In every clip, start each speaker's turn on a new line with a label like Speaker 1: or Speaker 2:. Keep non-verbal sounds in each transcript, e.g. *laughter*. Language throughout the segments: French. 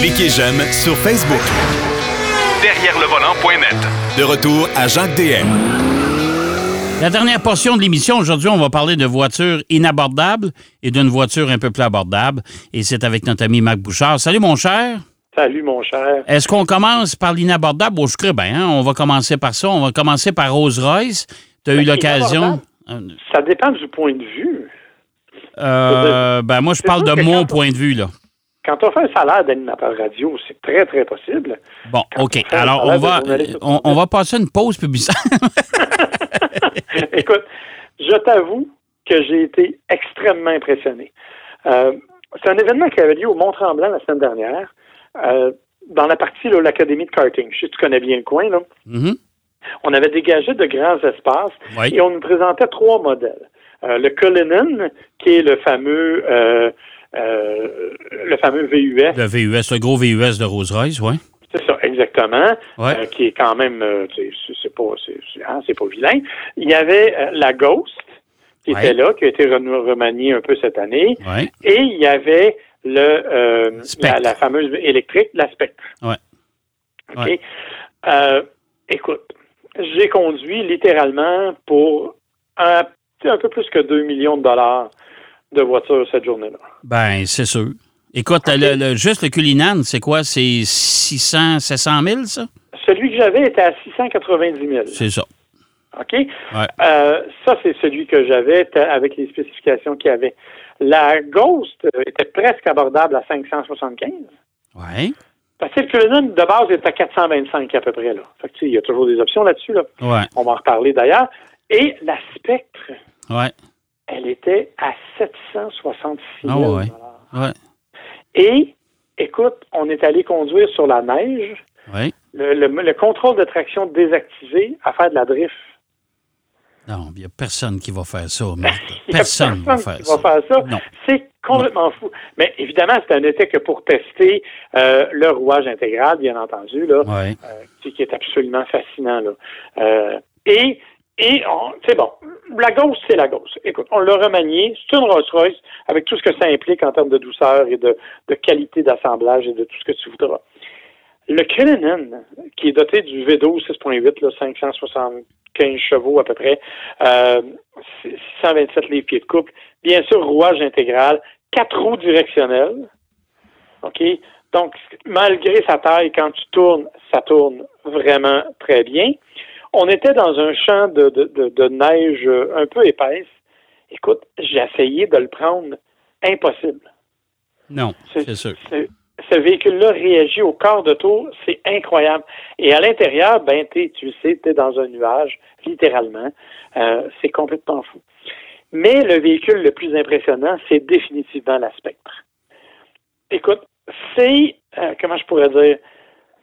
Speaker 1: Cliquez j'aime sur Facebook.
Speaker 2: Derrière le volant.net.
Speaker 1: De retour à Jacques DM.
Speaker 3: La dernière portion de l'émission, aujourd'hui, on va parler de voitures inabordables et d'une voiture un peu plus abordable. Et c'est avec notre ami Marc Bouchard. Salut, mon cher.
Speaker 4: Salut, mon cher.
Speaker 3: Est-ce qu'on commence par l'inabordable? Bon, je crois bien. Hein? On va commencer par ça. On va commencer par Rolls-Royce. Tu as eu
Speaker 4: Ben,
Speaker 3: l'occasion?
Speaker 4: Ça dépend du point de vue.
Speaker 3: Euh, ben, moi, je parle de mon point de vue, là.
Speaker 4: Quand on fait un salaire d'animateur radio, c'est très, très possible.
Speaker 3: Bon,
Speaker 4: Quand
Speaker 3: OK.
Speaker 4: on
Speaker 3: Alors, on va, on, on va passer une pause publicitaire. *laughs*
Speaker 4: Écoute, je t'avoue que j'ai été extrêmement impressionné. Euh, c'est un événement qui avait lieu au Mont-Tremblant la semaine dernière, euh, dans la partie de l'Académie de karting. Je sais que tu connais bien le coin, là.
Speaker 3: Mhm.
Speaker 4: On avait dégagé de grands espaces
Speaker 3: Oui.
Speaker 4: et on nous présentait trois modèles. Euh, le Cullinan, qui est le fameux le fameux VUS,
Speaker 3: Le VUS, le gros VUS de Rolls-Royce, oui.
Speaker 4: c'est ça, exactement,
Speaker 3: Ouais.
Speaker 4: euh, qui est quand même, euh, c'est pas, c'est hein, c'est pas vilain. Il y avait euh, la Ghost, qui
Speaker 3: Ouais.
Speaker 4: était là, qui a été re- remaniée un peu cette année, et il y avait le euh, la, la fameuse électrique, la Spectre.
Speaker 3: Ouais.
Speaker 4: OK?
Speaker 3: Ouais.
Speaker 4: Euh, écoute, j'ai conduit littéralement pour un, un peu plus que 2 millions de dollars de voitures cette journée-là.
Speaker 3: Ben, c'est sûr. Écoute, le- le- juste le Cullinan, c'est quoi? C'est 600, 700 000, ça?
Speaker 4: Celui que j'avais était à 690 000.
Speaker 3: C'est ça.
Speaker 4: OK? Euh, ça, c'est celui que j'avais avec les spécifications qu'il y avait. La Ghost euh, était presque abordable à 575.
Speaker 3: Oui.
Speaker 4: Parce que le Cullinan, de base, est à 425 à peu près. Là. Fait que, il y a toujours des options là-dessus. Là.
Speaker 3: Ouais.
Speaker 4: On va en reparler d'ailleurs. Et la Spectre,
Speaker 3: Ouais.
Speaker 4: Elle était à 766
Speaker 3: Ah
Speaker 4: 000
Speaker 3: ouais. Ouais.
Speaker 4: Et, écoute, on est allé conduire sur la neige.
Speaker 3: Oui.
Speaker 4: Le, le- le contrôle de traction désactivé à faire de la drift.
Speaker 3: Non, il n'y a personne qui va faire ça, *laughs* Marc. Personne ne va faire
Speaker 4: qui
Speaker 3: ça.
Speaker 4: va faire ça.
Speaker 3: Non.
Speaker 4: C'est complètement fou. Mais évidemment, c'était un été que pour tester euh, le rouage intégral, bien entendu, là,
Speaker 3: Ouais.
Speaker 4: euh, qui qui est absolument fascinant. Là. Euh, et et c'est bon. La Ghost, c'est la Ghost. Écoute, on l'a remanié. C'est une Rolls-Royce avec tout ce que ça implique en termes de douceur et de, qualité d'assemblage et de tout ce que tu voudras. Le Cullinan, qui est doté du V12 6.8, là, 575 chevaux à peu près, euh, 627 livres pieds de couple, bien sûr, rouage intégral, quatre roues directionnelles, OK? Donc, malgré sa taille, quand tu tournes, ça tourne vraiment très bien. On était dans un champ de, de, de, de neige un peu épaisse. Écoute, j'ai essayé de le prendre. Impossible.
Speaker 3: Non,
Speaker 4: C'est-
Speaker 3: sûr.
Speaker 4: Ce, véhicule-là réagit au quart de tour, c'est incroyable. Et à l'intérieur, ben, tu le sais, tu es dans un nuage, littéralement. Euh, c'est complètement fou. Mais le véhicule le plus impressionnant, c'est définitivement la Spectre. Écoute, c'est, euh, comment je pourrais dire,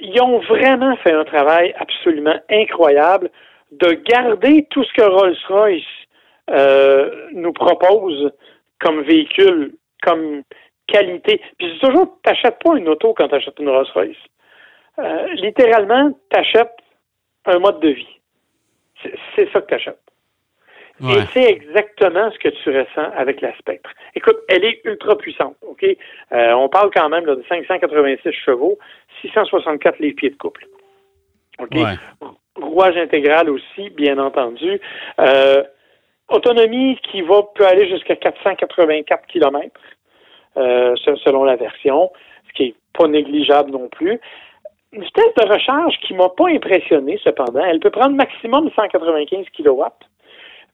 Speaker 4: ils ont vraiment fait un travail absolument incroyable de garder tout ce que Rolls-Royce euh, nous propose comme véhicule, comme qualité. Puis c'est toujours, t'achètes pas une auto quand t'achètes une Rolls-Royce. Euh, littéralement, t'achètes un mode de vie. C'est- ça que t'achètes.
Speaker 3: Ouais.
Speaker 4: Et c'est exactement ce que tu ressens avec la Spectre. Écoute, elle est ultra puissante, OK? Euh, on parle quand même là, de 586 chevaux, 664 livres pieds de couple. OK?
Speaker 3: Ouais.
Speaker 4: Rouage intégral aussi, bien entendu. Euh, autonomie qui va peut aller jusqu'à 484 km euh, se- selon la version, ce qui est pas négligeable non plus. Une vitesse de recharge qui m'a pas impressionné cependant. Elle peut prendre maximum 195 kW,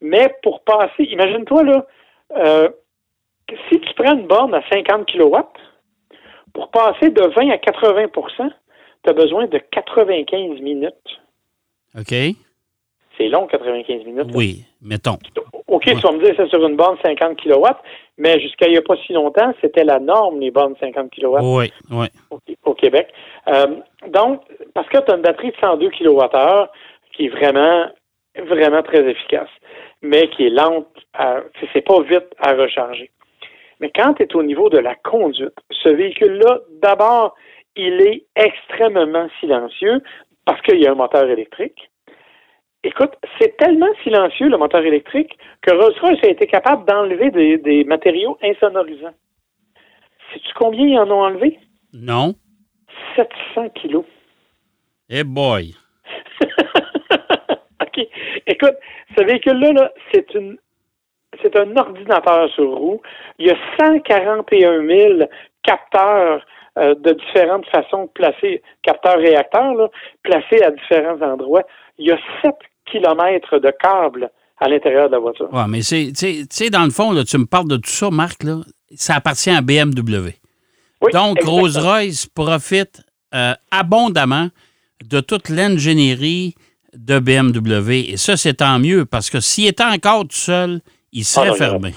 Speaker 4: mais pour passer, imagine-toi là, euh, si tu prends une borne à 50 kW, pour passer de 20 à 80% tu as besoin de 95 minutes.
Speaker 3: OK?
Speaker 4: C'est long, 95 minutes. là.
Speaker 3: Oui, mettons.
Speaker 4: OK, tu vas me dire c'est sur une borne 50 kW, mais jusqu'à il n'y a pas si longtemps, c'était la norme, les bornes 50 kW
Speaker 3: Oui, oui.
Speaker 4: au, au Québec. Euh, donc, parce que tu as une batterie de 102 kWh qui est vraiment, vraiment très efficace, mais qui est lente, à, c'est- pas vite à recharger. Mais quand tu es au niveau de la conduite, ce véhicule-là, d'abord, il est extrêmement silencieux parce qu'il y a un moteur électrique. Écoute, c'est tellement silencieux, le moteur électrique, que Rolls-Royce a été capable d'enlever des, des matériaux insonorisants. Sais-tu combien ils en ont enlevé?
Speaker 3: Non.
Speaker 4: 700 kilos.
Speaker 3: Eh boy. *laughs*
Speaker 4: OK. Écoute, ce véhicule-là, là, c'est une c'est un ordinateur sur roue. Il y a 141 000 capteurs euh, de différentes façons de placer, capteurs-réacteurs, là, placés à différents endroits. Il y a 7 kilomètres de câbles à l'intérieur de la voiture.
Speaker 3: Oui, mais c'est, tu sais, dans le fond, là, tu me parles de tout ça, Marc, là, ça appartient à BMW.
Speaker 4: Oui,
Speaker 3: Donc. Rolls-Royce profite euh, abondamment de toute l'ingénierie de BMW. Et ça, c'est tant mieux, parce que s'il était encore tout seul, il
Speaker 4: Ah
Speaker 3: serait
Speaker 4: non, aurait
Speaker 3: fermé.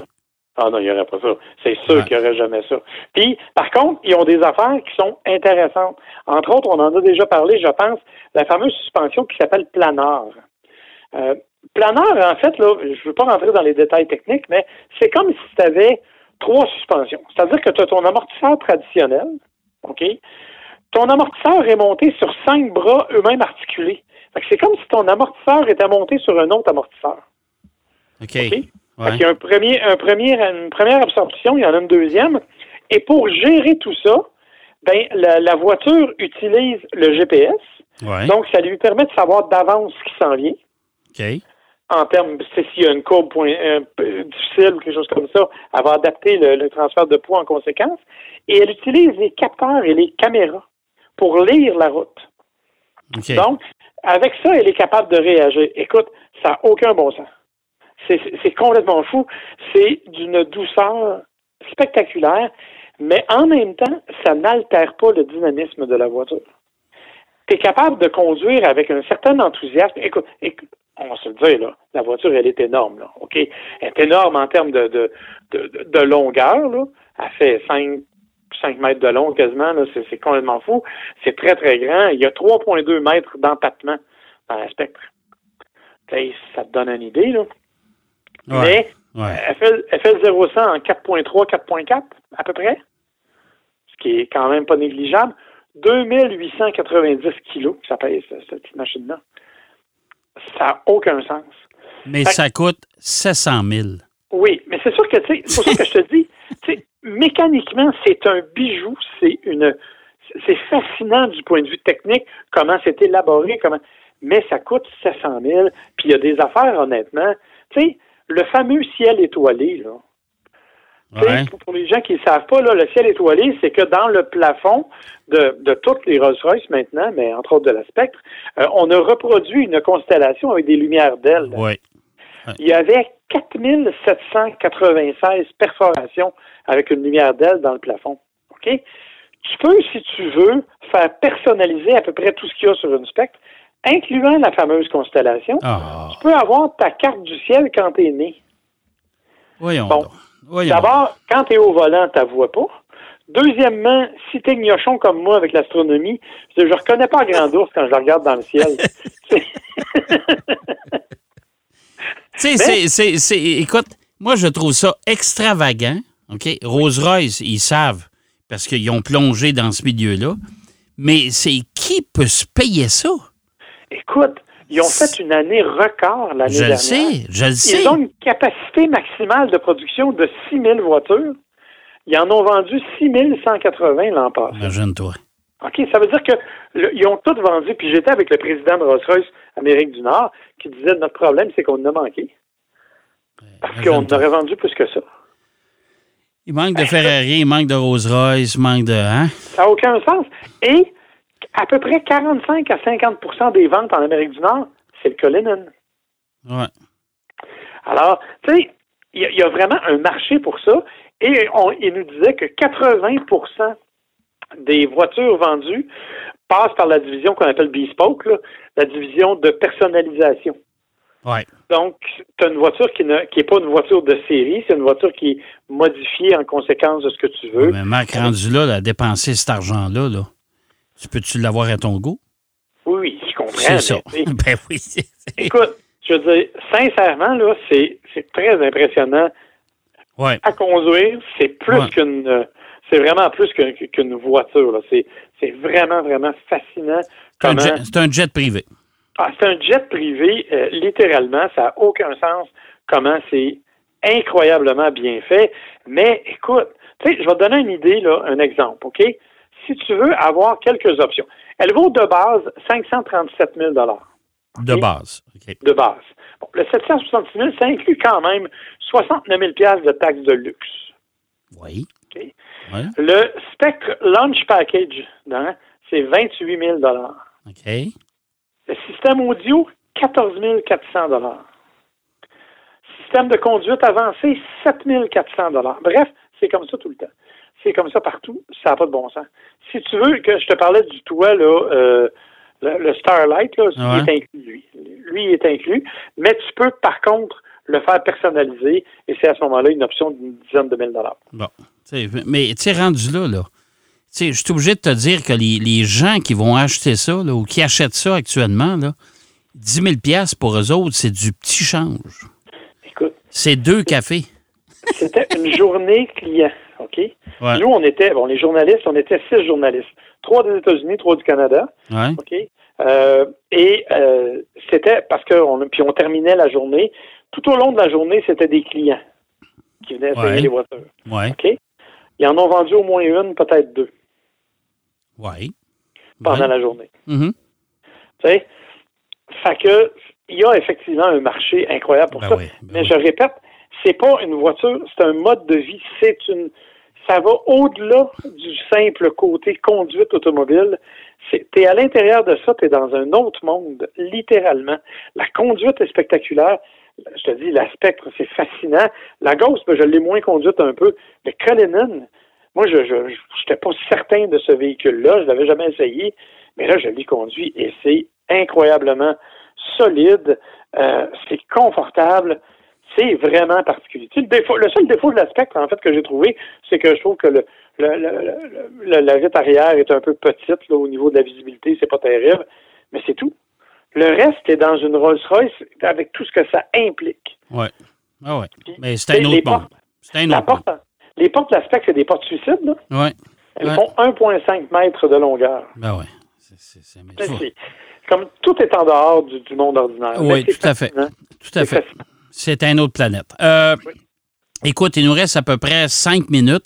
Speaker 4: Ah non, il n'y aurait pas ça. C'est sûr
Speaker 3: Ouais.
Speaker 4: qu'il n'y aurait jamais ça. Puis, par contre, ils ont des affaires qui sont intéressantes. Entre autres, on en a déjà parlé, je pense, la fameuse suspension qui s'appelle planeur. Euh, en fait, là, je ne veux pas rentrer dans les détails techniques, mais c'est comme si tu avais trois suspensions. C'est-à-dire que tu as ton amortisseur traditionnel, OK? Ton amortisseur est monté sur cinq bras eux-mêmes articulés. C'est comme si ton amortisseur était monté sur un autre amortisseur.
Speaker 3: OK.
Speaker 4: OK?
Speaker 3: Ouais.
Speaker 4: Fait qu'il y a un premier, un premier, une première absorption, il y en a une deuxième. Et pour gérer tout ça, ben, la, la voiture utilise le GPS.
Speaker 3: Ouais.
Speaker 4: Donc, ça lui permet de savoir d'avance ce qui s'en vient.
Speaker 3: OK.
Speaker 4: En termes, c'est s'il y a une courbe point, peu difficile ou quelque chose comme ça, elle va adapter le, le transfert de poids en conséquence. Et elle utilise les capteurs et les caméras pour lire la route.
Speaker 3: OK.
Speaker 4: Donc, avec ça, elle est capable de réagir. Écoute, ça n'a aucun bon sens. C'est- complètement fou. C'est d'une douceur spectaculaire, mais en même temps, ça n'altère pas le dynamisme de la voiture. Tu es capable de conduire avec un certain enthousiasme. Écoute, écoute, on va se le dire, là, la voiture, elle est énorme, là, OK? Elle est énorme en termes de, de, de, de- de longueur, là. Elle fait 5, 5 mètres de long quasiment. C'est complètement fou. C'est très, très grand. Il y a 3,2 mètres d'empattement dans la spectre. T'sais, Ça te donne une idée, là.
Speaker 3: Ouais.
Speaker 4: Mais
Speaker 3: Ouais.
Speaker 4: fait le 0-100 en 4.3, 4.4 à peu près, ce qui est quand même pas négligeable. 2890 kilos ça pèse, cette petite machine-là. Ça n'a aucun sens.
Speaker 3: Mais
Speaker 4: Fait-
Speaker 3: ça coûte 700 000.
Speaker 4: Oui, mais c'est sûr que, tu sais, c'est pour ça que je te dis, *laughs* mécaniquement, c'est un bijou, c'est une, c'est fascinant du point de vue technique, comment c'est élaboré, comment, mais ça coûte 700 000, puis il y a des affaires, honnêtement, tu sais, le fameux ciel étoilé, là,
Speaker 3: Ouais.
Speaker 4: Pour, les gens qui ne savent pas, là, le ciel étoilé, c'est que dans le plafond de, de toutes les Rolls-Royce maintenant, mais entre autres de la Spectre, euh, on a reproduit une constellation avec des lumières d'ailes.
Speaker 3: Ouais.
Speaker 4: Il y avait 4796 perforations avec une lumière d'aile dans le plafond. OK? Tu peux, si tu veux, faire personnaliser à peu près tout ce qu'il y a sur une Spectre, incluant la fameuse constellation.
Speaker 3: Ah,
Speaker 4: Tu peux avoir ta carte du ciel quand tu es né.
Speaker 3: voyons
Speaker 4: Bon.
Speaker 3: Voyons.
Speaker 4: D'abord, quand tu es au volant, tu vois pas. Deuxièmement, si tu es gnochon comme moi avec l'astronomie, je ne reconnais pas la grande ours quand je la regarde dans le ciel. *laughs* *laughs* *laughs*
Speaker 3: Tu sais, c'est- c'est- c'est- écoute, moi, je trouve ça extravagant. OK? Rolls-Royce, ils savent parce qu'ils ont plongé dans ce milieu-là. Mais c'est qui peut se payer ça?
Speaker 4: Écoute, ils ont fait une année record l'année
Speaker 3: Je
Speaker 4: dernière.
Speaker 3: le sais, je le sais.
Speaker 4: Ils ont une capacité maximale de production de 6000 voitures. Ils en ont vendu 6180 l'an passé.
Speaker 3: Imagine-toi.
Speaker 4: OK, ça veut dire que le- ils ont toutes vendu. Puis j'étais avec le président de Rolls-Royce Amérique du Nord qui disait notre problème, c'est qu'on en a manqué. Parce qu'on aurait vendu plus que ça.
Speaker 3: Il manque de Ferrari, il manque de Rolls-Royce, il manque de. Hein?
Speaker 4: Ça n'a aucun sens. Et à peu près 45 à 50% des ventes en Amérique du Nord, c'est le Cullinan.
Speaker 3: Ouais.
Speaker 4: Alors, tu sais, il y, a- il y a vraiment un marché pour ça. Et on, il nous disait que 80 des voitures vendues passent par la division qu'on appelle Bespoke, là, la division de personnalisation.
Speaker 3: Ouais.
Speaker 4: Donc, tu as une voiture qui n'est qui pas une voiture de série, c'est une voiture qui est modifiée en conséquence de ce que tu veux.
Speaker 3: Mais Marc, rendu là, là, dépenser cet argent-là, là, tu peux-tu l'avoir à ton goût?
Speaker 4: Oui, oui, je comprends.
Speaker 3: C'est ça. *laughs* ben oui.
Speaker 4: Écoute, je veux dire, sincèrement, là, c'est c'est très impressionnant
Speaker 3: Ouais.
Speaker 4: à conduire. C'est plus
Speaker 3: Ouais.
Speaker 4: qu'une. C'est vraiment plus qu'une voiture. C'est vraiment, vraiment fascinant.
Speaker 3: C'est un, jet, c'est un jet privé.
Speaker 4: Ah, c'est un jet privé, euh, littéralement. Ça n'a aucun sens comment c'est incroyablement bien fait. Mais écoute, tu sais, je vais te donner une idée, là, un exemple, OK? si tu veux avoir quelques options, elle vaut de base 537 000
Speaker 3: De base. OK.
Speaker 4: de base. Bon, le 766 000, ça inclut quand même 69 000 de taxes de luxe.
Speaker 3: Oui. Ouais.
Speaker 4: Le Spectre Launch Package, hein, c'est 28 000
Speaker 3: OK.
Speaker 4: Le système audio, 14 400 Système de conduite avancé, 7 400 Bref, c'est comme ça tout le temps. C'est comme ça partout. Ça n'a pas de bon sens. Si tu veux que je te parlais du toit, là, euh, le, le Starlight, là, il
Speaker 3: Ouais.
Speaker 4: est inclus, lui. Lui, il est inclus. Mais tu peux, par contre, le faire personnaliser et c'est à ce moment-là une option d'une dizaine de mille dollars.
Speaker 3: Bon. Mais tu sais, rendu là, là. Je suis obligé de te dire que les, les gens qui vont acheter ça, là, ou qui achètent ça actuellement, là, 10 000 piastres pour eux autres, c'est du petit change.
Speaker 4: Écoute,
Speaker 3: C'est deux cafés.
Speaker 4: c'était une journée client, OK?
Speaker 3: Ouais.
Speaker 4: Nous, on était, bon, les journalistes, on était six journalistes. Trois des États-Unis, trois du Canada.
Speaker 3: Ouais.
Speaker 4: OK? Euh, et euh, c'était parce que on, puis on terminait la journée. Tout au long de la journée, c'était des clients qui venaient essayer
Speaker 3: Ouais.
Speaker 4: les voitures.
Speaker 3: Ouais.
Speaker 4: OK? Ils en ont vendu au moins une, peut-être deux,
Speaker 3: Ouais.
Speaker 4: pendant
Speaker 3: Ouais.
Speaker 4: la journée.
Speaker 3: Mhm.
Speaker 4: Tu sais? Fait que il y a effectivement un marché incroyable pour
Speaker 3: Ben
Speaker 4: ça.
Speaker 3: oui, ben
Speaker 4: Mais
Speaker 3: oui.
Speaker 4: je répète, c'est pas une voiture, c'est un mode de vie. C'est une ça va au-delà du simple côté conduite automobile. Tu es à l'intérieur de ça, tu es dans un autre monde, littéralement. La conduite est spectaculaire. Je te dis, la Spectre, c'est fascinant. La Ghost, ben, je l'ai moins conduite un peu. Mais Cullinan, moi, je n'étais pas certain de ce véhicule-là. Je l'avais jamais essayé. Mais là, je l'ai conduit et c'est incroyablement solide. Euh, c'est confortable. C'est vraiment particulier. Le, seul défaut de la Spectre, en fait, que j'ai trouvé, c'est que je trouve que le, le- le- la vitre arrière est un peu petite au niveau de la visibilité. C'est pas terrible. Mais c'est tout. Le reste est dans une Rolls-Royce avec tout ce que ça implique.
Speaker 3: Ouais. Ah ouais. Mais c'est un autre monde. C'est un autre
Speaker 4: porte, les portes Spectre, c'est des portes suicides. Là.
Speaker 3: Ouais.
Speaker 4: Elles
Speaker 3: Ouais.
Speaker 4: font 1,5 mètres de longueur.
Speaker 3: Ben ouais. C'est-
Speaker 4: Comme tout est en dehors du, du monde ordinaire.
Speaker 3: Oui, tout à fait. Tout à
Speaker 4: C'est
Speaker 3: fait. C'est une autre planète. Euh, Écoute, il nous reste à peu près cinq minutes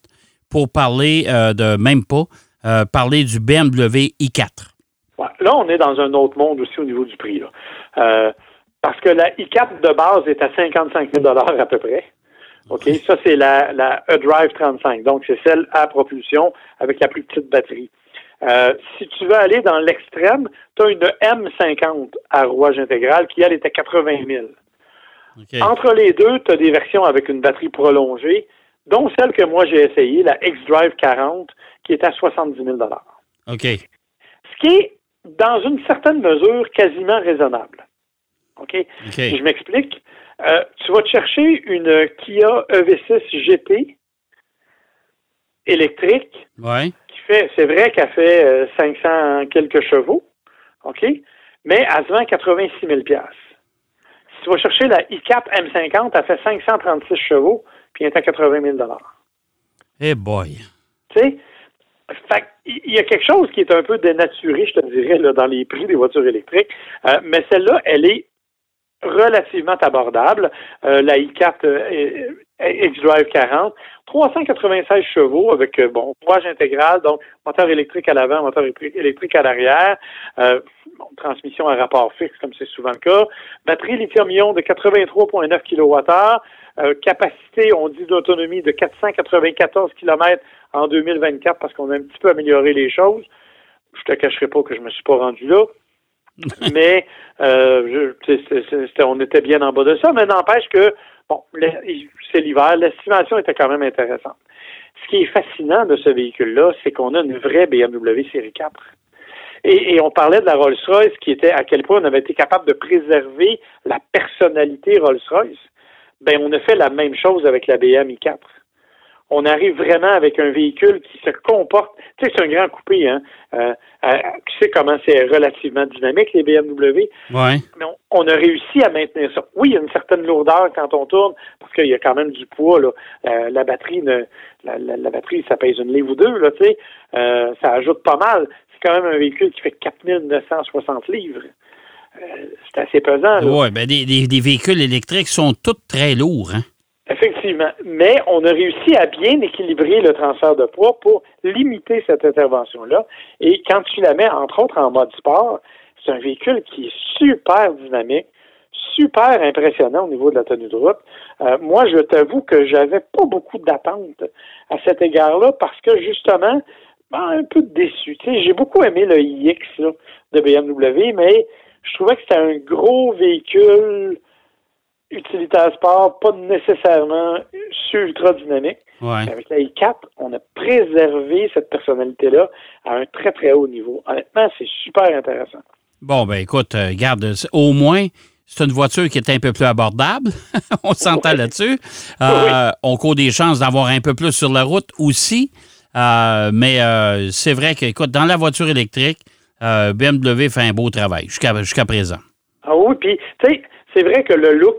Speaker 3: pour parler euh, de, même pas, euh, parler du BMW i4.
Speaker 4: Ouais. Là, on est dans un autre monde aussi au niveau du prix. Là. Euh, parce que la i4 de base est à 55 000 à peu près. OK? Ça, c'est la, la E-Drive 35. Donc, c'est celle à propulsion avec la plus petite batterie. Euh, si tu veux aller dans l'extrême, tu as une M50 à rouage intégral qui, elle, est à 80 000.
Speaker 3: OK.
Speaker 4: Entre les deux, tu as des versions avec une batterie prolongée, dont celle que moi j'ai essayée, la X-Drive 40, qui est à 70 000
Speaker 3: OK.
Speaker 4: Ce qui est, dans une certaine mesure, quasiment raisonnable. OK? Je m'explique. Euh, tu vas te chercher une Kia EV6 GT électrique
Speaker 3: Ouais.
Speaker 4: qui fait, c'est vrai qu'elle fait euh, 500 quelques chevaux, OK? Mais elle se vend 86 000 Si tu vas chercher la i4 M50, elle fait 536 chevaux, puis elle est à 80 000
Speaker 3: Eh boy.
Speaker 4: Tu sais? Fait il y a quelque chose qui est un peu dénaturé, je te dirais, là, dans les prix des voitures électriques. Euh, mais celle-là, elle est relativement abordable. Euh, la i4 euh, X-Drive 40, 396 chevaux avec, euh, bon, rouage intégral, donc moteur électrique à l'avant, moteur électrique- à l'arrière, euh, transmission à rapport fixe, comme c'est souvent le cas, batterie lithium-ion de 83,9 kWh, euh, capacité, on dit d'autonomie de 494 km en 2024 parce qu'on a un petit peu amélioré les choses. Je te cacherai pas que je me suis pas rendu là. *laughs* mais euh, on était bien en bas de ça, mais n'empêche que bon, c'est l'hiver, l'estimation était quand même intéressante. Ce qui est fascinant de ce véhicule-là, c'est qu'on a une vraie BMW série 4. Et, et on parlait de la Rolls-Royce qui était à quel point on avait été capable de préserver la personnalité Rolls-Royce. Ben, on a fait la même chose avec la BM i4 on arrive vraiment avec un véhicule qui se comporte. Tu sais, c'est un grand coupé, hein. Euh, euh, tu sais comment c'est relativement dynamique, les BMW.
Speaker 3: Ouais.
Speaker 4: Mais on, on a réussi à maintenir ça. Oui, il y a une certaine lourdeur quand on tourne, parce qu'il y a quand même du poids, là. Euh, la batterie, ne, la, la- la batterie, ça pèse une livre ou deux, là, tu sais. Euh, ça ajoute pas mal. C'est quand même un véhicule qui fait 4960 livres. Euh, c'est assez pesant, là.
Speaker 3: Ouais, ben des, des- des véhicules électriques sont tous très lourds, hein?
Speaker 4: Effectivement. Mais on a réussi à bien équilibrer le transfert de poids pour limiter cette intervention-là. Et quand tu la mets, entre autres, en mode sport, c'est un véhicule qui est super dynamique, super impressionnant au niveau de la tenue de route. Euh, moi, je t'avoue que j'avais pas beaucoup d'attentes à cet égard-là parce que justement, ben, un peu déçu. J'ai beaucoup aimé le iX là, de BMW, mais je trouvais que c'était un gros véhicule utilitaire sport, pas nécessairement ultra dynamique. Avec la i4, on a préservé cette personnalité-là à un très, très haut niveau. Honnêtement, c'est super intéressant.
Speaker 3: Bon, ben écoute, euh, garde, au moins, c'est une voiture qui est un peu plus abordable. *laughs* on s'entend là-dessus. Euh, on court des chances d'avoir un peu plus sur la route aussi. Euh, mais c'est vrai que, écoute, dans la voiture électrique, BMW fait un beau travail jusqu'à présent.
Speaker 4: Ah oui, puis, tu sais, c'est vrai que le look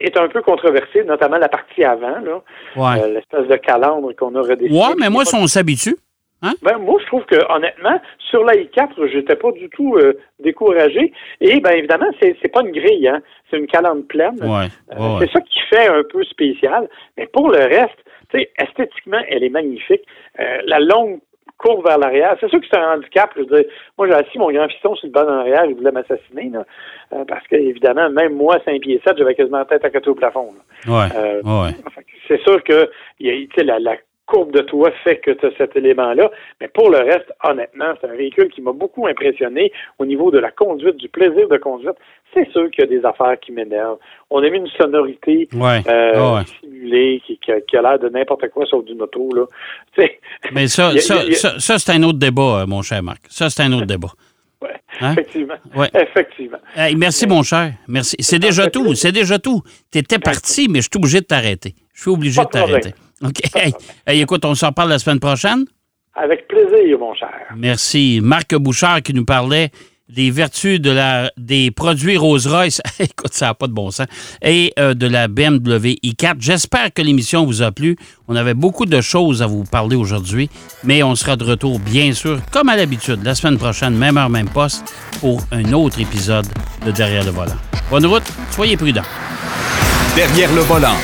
Speaker 4: est un peu controversé, notamment la partie avant, là.
Speaker 3: Ouais.
Speaker 4: L'espèce de calandre qu'on a redessiné.
Speaker 3: Ouais, mais moi, si on s'habitue. Hein?
Speaker 4: Ben, moi, je trouve que honnêtement, sur la i4, j'étais pas du tout euh, découragé. Et bien évidemment, c'est c'est pas une grille, hein. C'est une calandre pleine.
Speaker 3: Ouais.
Speaker 4: Euh, c'est ça qui fait un peu spécial. Mais pour le reste, tu sais, esthétiquement, elle est magnifique. Euh, la longue courbe vers l'arrière. C'est sûr que c'est un handicap. Je veux dire, moi, j'ai assis mon grand fiston sur le banc en arrière, il voulait m'assassiner, parce que, évidemment, même moi, 5 pieds 7, j'avais quasiment la tête à côté au plafond.
Speaker 3: Ouais. ouais.
Speaker 4: C'est sûr que y a, la, la courbe de toit fait que tu as cet élément-là. Mais pour le reste, honnêtement, c'est un véhicule qui m'a beaucoup impressionné au niveau de la conduite, du plaisir de conduite. C'est sûr qu'il y a des affaires qui m'énervent. On a mis une sonorité
Speaker 3: euh,
Speaker 4: simulée qui, a, l'air de n'importe quoi sauf d'une auto. Là. *laughs*
Speaker 3: Mais ça, ça, c'est un autre débat, euh, mon cher Marc. Ça, c'est un autre débat. *laughs*
Speaker 4: Oui, hein? effectivement. Effectivement.
Speaker 3: merci, mon cher. Merci. C'est déjà tout. C'est déjà tout. Tu étais parti, mais je suis obligé de t'arrêter. Je suis obligé de t'arrêter. OK. Hey, écoute, on s'en parle la semaine prochaine?
Speaker 4: Avec plaisir, mon cher.
Speaker 3: Merci. Marc Bouchard qui nous parlait des vertus de la, des produits Rolls-Royce. *laughs* écoute, ça n'a pas de bon sens. Et euh, de la BMW i4. J'espère que l'émission vous a plu. On avait beaucoup de choses à vous parler aujourd'hui, mais on sera de retour, bien sûr, comme à l'habitude, la semaine prochaine, même heure, même poste, pour un autre épisode de Derrière le volant. Bonne route, soyez prudents.
Speaker 1: Derrière le volant.